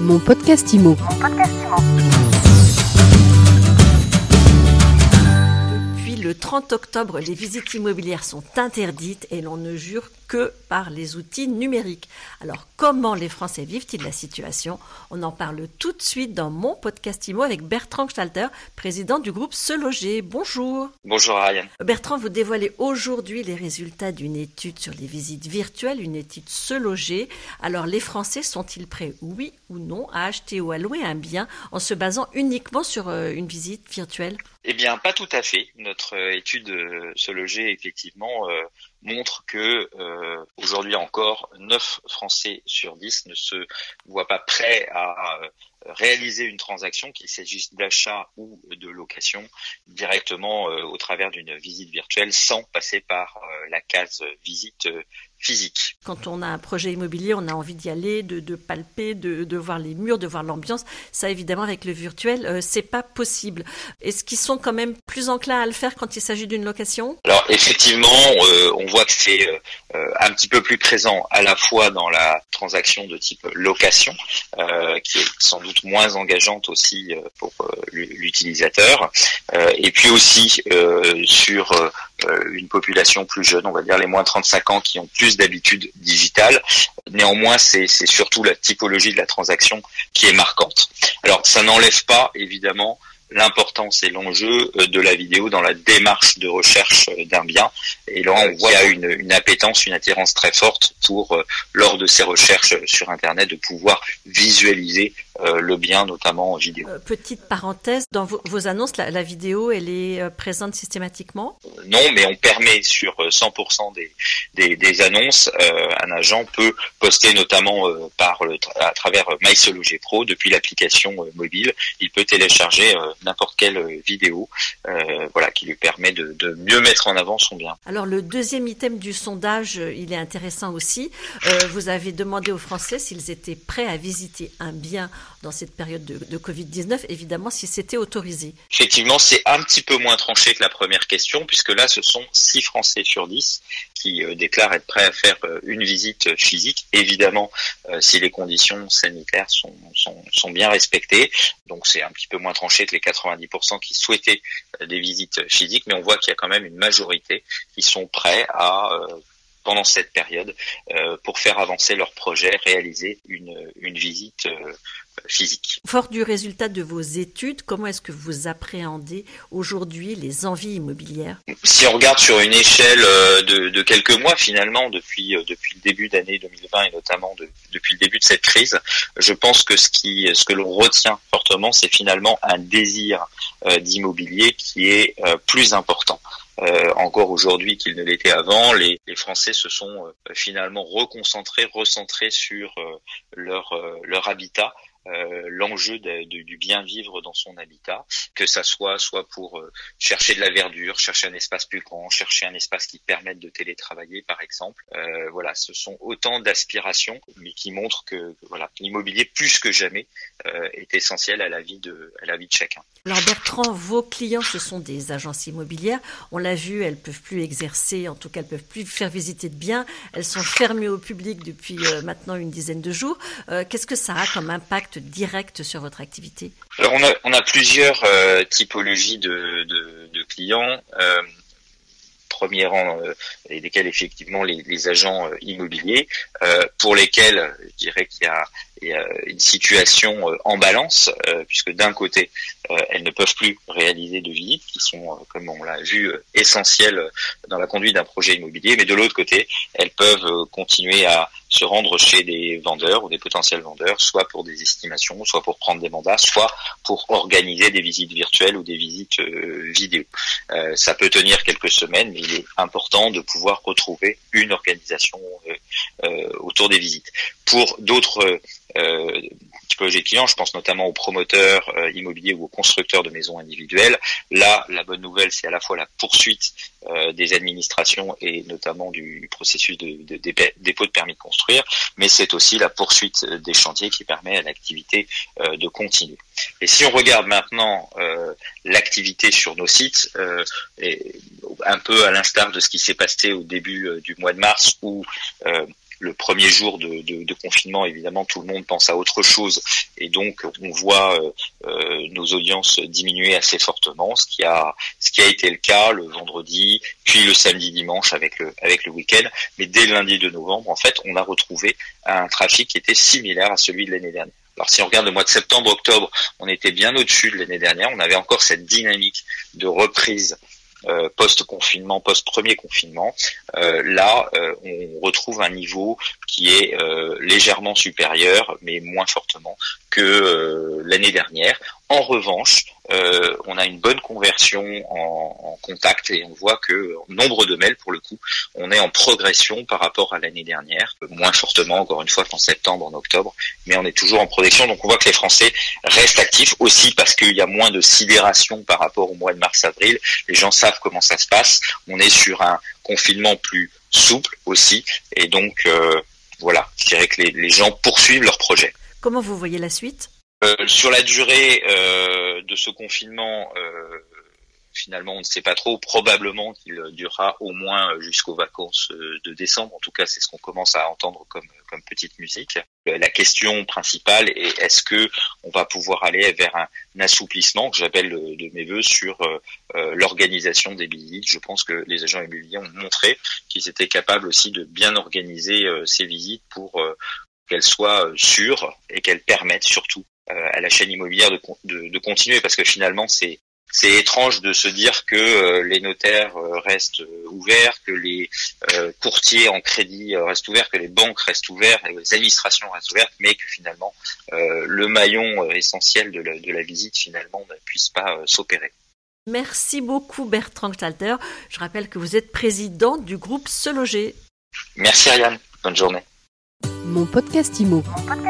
Mon podcast IMO. Depuis le 30 octobre, les visites immobilières sont interdites et l'on ne jure que par les outils numériques. Alors, comment les Français vivent-ils la situation? On en parle tout de suite dans mon podcast IMO avec Bertrand Stalter, président du groupe Se Loger. Bonjour. Bonjour Ariane. Bertrand, vous dévoilez aujourd'hui les résultats d'une étude sur les visites virtuelles, une étude Se Loger. Alors, les Français sont-ils prêts, oui ou non, à acheter ou à louer un bien en se basant uniquement sur euh, une visite virtuelle? Eh bien, pas tout à fait. Notre euh, étude euh, Se Loger, effectivement, montre que euh, aujourd'hui encore 9 Français sur 10 ne se voient pas prêts à euh, réaliser une transaction, qu'il s'agisse d'achat ou de location, directement euh, au travers d'une visite virtuelle sans passer par la case visite physique. Quand on a un projet immobilier, on a envie d'y aller, de, de palper, de, de, voir les murs, de voir l'ambiance. Ça, évidemment, avec le virtuel, euh, c'est pas possible. Est-ce qu'ils sont quand même plus enclins à le faire quand il s'agit d'une location? Alors, effectivement, euh, on voit que c'est euh, un petit peu plus présent à la fois dans la transaction de type location, euh, qui est sans doute moins engageante aussi euh, pour l'utilisateur, et puis aussi sur une population plus jeune, on va dire les moins 35 ans qui ont plus d'habitudes digitales. Néanmoins, c'est surtout la typologie de la transaction qui est marquante. Alors, ça n'enlève pas, évidemment, l'importance et l'enjeu euh, de la vidéo dans la démarche de recherche euh, d'un bien. Et là, on voit une, une appétence, une attirance très forte pour, euh, lors de ces recherches sur Internet, de pouvoir visualiser le bien, notamment en vidéo. petite parenthèse, dans vos, annonces, la, vidéo, elle est présente systématiquement? Non, mais on permet sur 100% des, des, des annonces, un agent peut poster notamment par le, à travers MySology Pro depuis l'application mobile. Il peut télécharger n'importe quelle euh, vidéo euh, voilà, qui lui permet de, de, mieux mettre en avant son bien. Alors le deuxième item du sondage, euh, il est intéressant aussi. Euh, vous avez demandé aux Français s'ils étaient prêts à visiter un bien dans cette période de, de Covid-19, évidemment si c'était autorisé. Effectivement, c'est un petit peu moins tranché que la première question, puisque là, ce sont 6 Français sur 10 qui euh, déclarent être prêts à faire une visite physique, évidemment euh, si les conditions sanitaires sont, sont, bien respectées. Donc c'est un petit peu moins tranché que les 90% qui souhaitaient euh, des visites physiques, mais on voit qu'il y a quand même une majorité qui sont prêts à euh, pendant cette période euh, pour faire avancer leur projet, réaliser une, une visite euh, physique. Fort du résultat de vos études, comment est-ce que vous appréhendez aujourd'hui les envies immobilières? Si on regarde sur une échelle euh, de, de quelques mois finalement, depuis, euh, depuis le début d'année 2020 et notamment de, depuis le début de cette crise, je pense que ce, qui, ce que l'on retient fortement, c'est finalement un désir euh, d'immobilier qui est plus important. Euh, encore aujourd'hui qu'il ne l'était avant. Les, les, Français se sont euh, finalement reconcentrés, recentrés sur euh, leur, leur habitat euh, l'enjeu du bien vivre dans son habitat, que ça soit soit pour euh, chercher de la verdure, chercher un espace plus grand, chercher un espace qui permette de télétravailler par exemple. Euh, voilà, ce sont autant d'aspirations, mais qui montrent que, voilà l'immobilier plus que jamais est essentiel à la vie de à la vie de chacun. Alors Bertrand, vos clients ce sont des agences immobilières. On l'a vu, elles peuvent plus exercer, en tout cas elles peuvent plus faire visiter de biens. Elles sont fermées au public depuis maintenant une dizaine de jours. Qu'est-ce que ça a comme impact direct sur votre activité Alors on a, plusieurs euh, typologies de, clients. Euh, premier rang euh, et desquels effectivement les, agents immobiliers, pour lesquels je dirais qu'il y a, y a une situation en balance, puisque d'un côté, elles ne peuvent plus réaliser de visites, qui sont, comme on l'a vu, essentielles dans la conduite d'un projet immobilier, mais de l'autre côté, elles peuvent continuer à se rendre chez des vendeurs ou des potentiels vendeurs, soit pour des estimations, soit pour prendre des mandats, soit pour organiser des visites virtuelles ou des visites euh, vidéo. Euh, ça peut tenir quelques semaines, mais il est important de pouvoir retrouver une organisation euh, euh autour des visites. Pour d'autres euh, je pense notamment aux promoteurs euh, immobiliers ou aux constructeurs de maisons individuelles. Là, la bonne nouvelle, c'est à la fois la poursuite euh, des administrations et notamment du processus de, dépôt de permis de construire, mais c'est aussi la poursuite des chantiers qui permet à l'activité euh, de continuer. Et si on regarde maintenant euh, l'activité sur nos sites, un peu à l'instar de ce qui s'est passé au début du mois de mars où le premier jour de, confinement, évidemment, tout le monde pense à autre chose, et donc on voit euh, nos audiences diminuer assez fortement, ce qui a ce qui a été le cas le vendredi, puis le samedi, dimanche avec le avec le week-end. Mais dès le lundi de novembre, en fait, on a retrouvé un trafic qui était similaire à celui de l'année dernière. Alors si on regarde le mois de septembre, octobre, on était bien au-dessus de l'année dernière. On avait encore cette dynamique de reprise euh, post-confinement, post-premier confinement. Euh, là, euh, on retrouve un niveau qui est légèrement supérieur, mais moins fortement que l'année dernière. En revanche, euh, on a une bonne conversion en, contact et on voit que nombre de mails, pour le coup, on est en progression par rapport à l'année dernière, moins fortement encore une fois qu'en septembre, en octobre, mais on est toujours en progression. Donc on voit que les Français restent actifs aussi parce qu'il y a moins de sidération par rapport au mois de mars-avril. Les gens savent comment ça se passe. On est sur un confinement plus souple aussi, et donc euh, voilà, je dirais que les, les gens poursuivent leur projet. Comment vous voyez la suite? Sur la durée euh, de ce confinement, euh, finalement, on ne sait pas trop. Probablement qu'il durera au moins jusqu'aux vacances de décembre. En tout cas, c'est ce qu'on commence à entendre comme, comme petite musique. La question principale est est-ce que on va pouvoir aller vers un, assouplissement que j'appelle de mes voeux sur l'organisation des visites. Je pense que les agents immobiliers ont montré qu'ils étaient capables aussi de bien organiser ces visites pour qu'elles soient sûres et qu'elles permettent surtout euh, à la chaîne immobilière de, de, de continuer parce que finalement c'est c'est étrange de se dire que euh, les notaires euh, restent ouverts, que les courtiers en crédit restent ouverts, que les banques restent ouvertes, que les administrations restent ouvertes, mais que finalement le maillon essentiel de la, de la, visite finalement ne puisse pas s'opérer. Merci beaucoup Bertrand Stalter. Je rappelle que vous êtes président du groupe Se Loger. Merci Ariane. Bonne journée. Mon podcast Imo. Mon podcast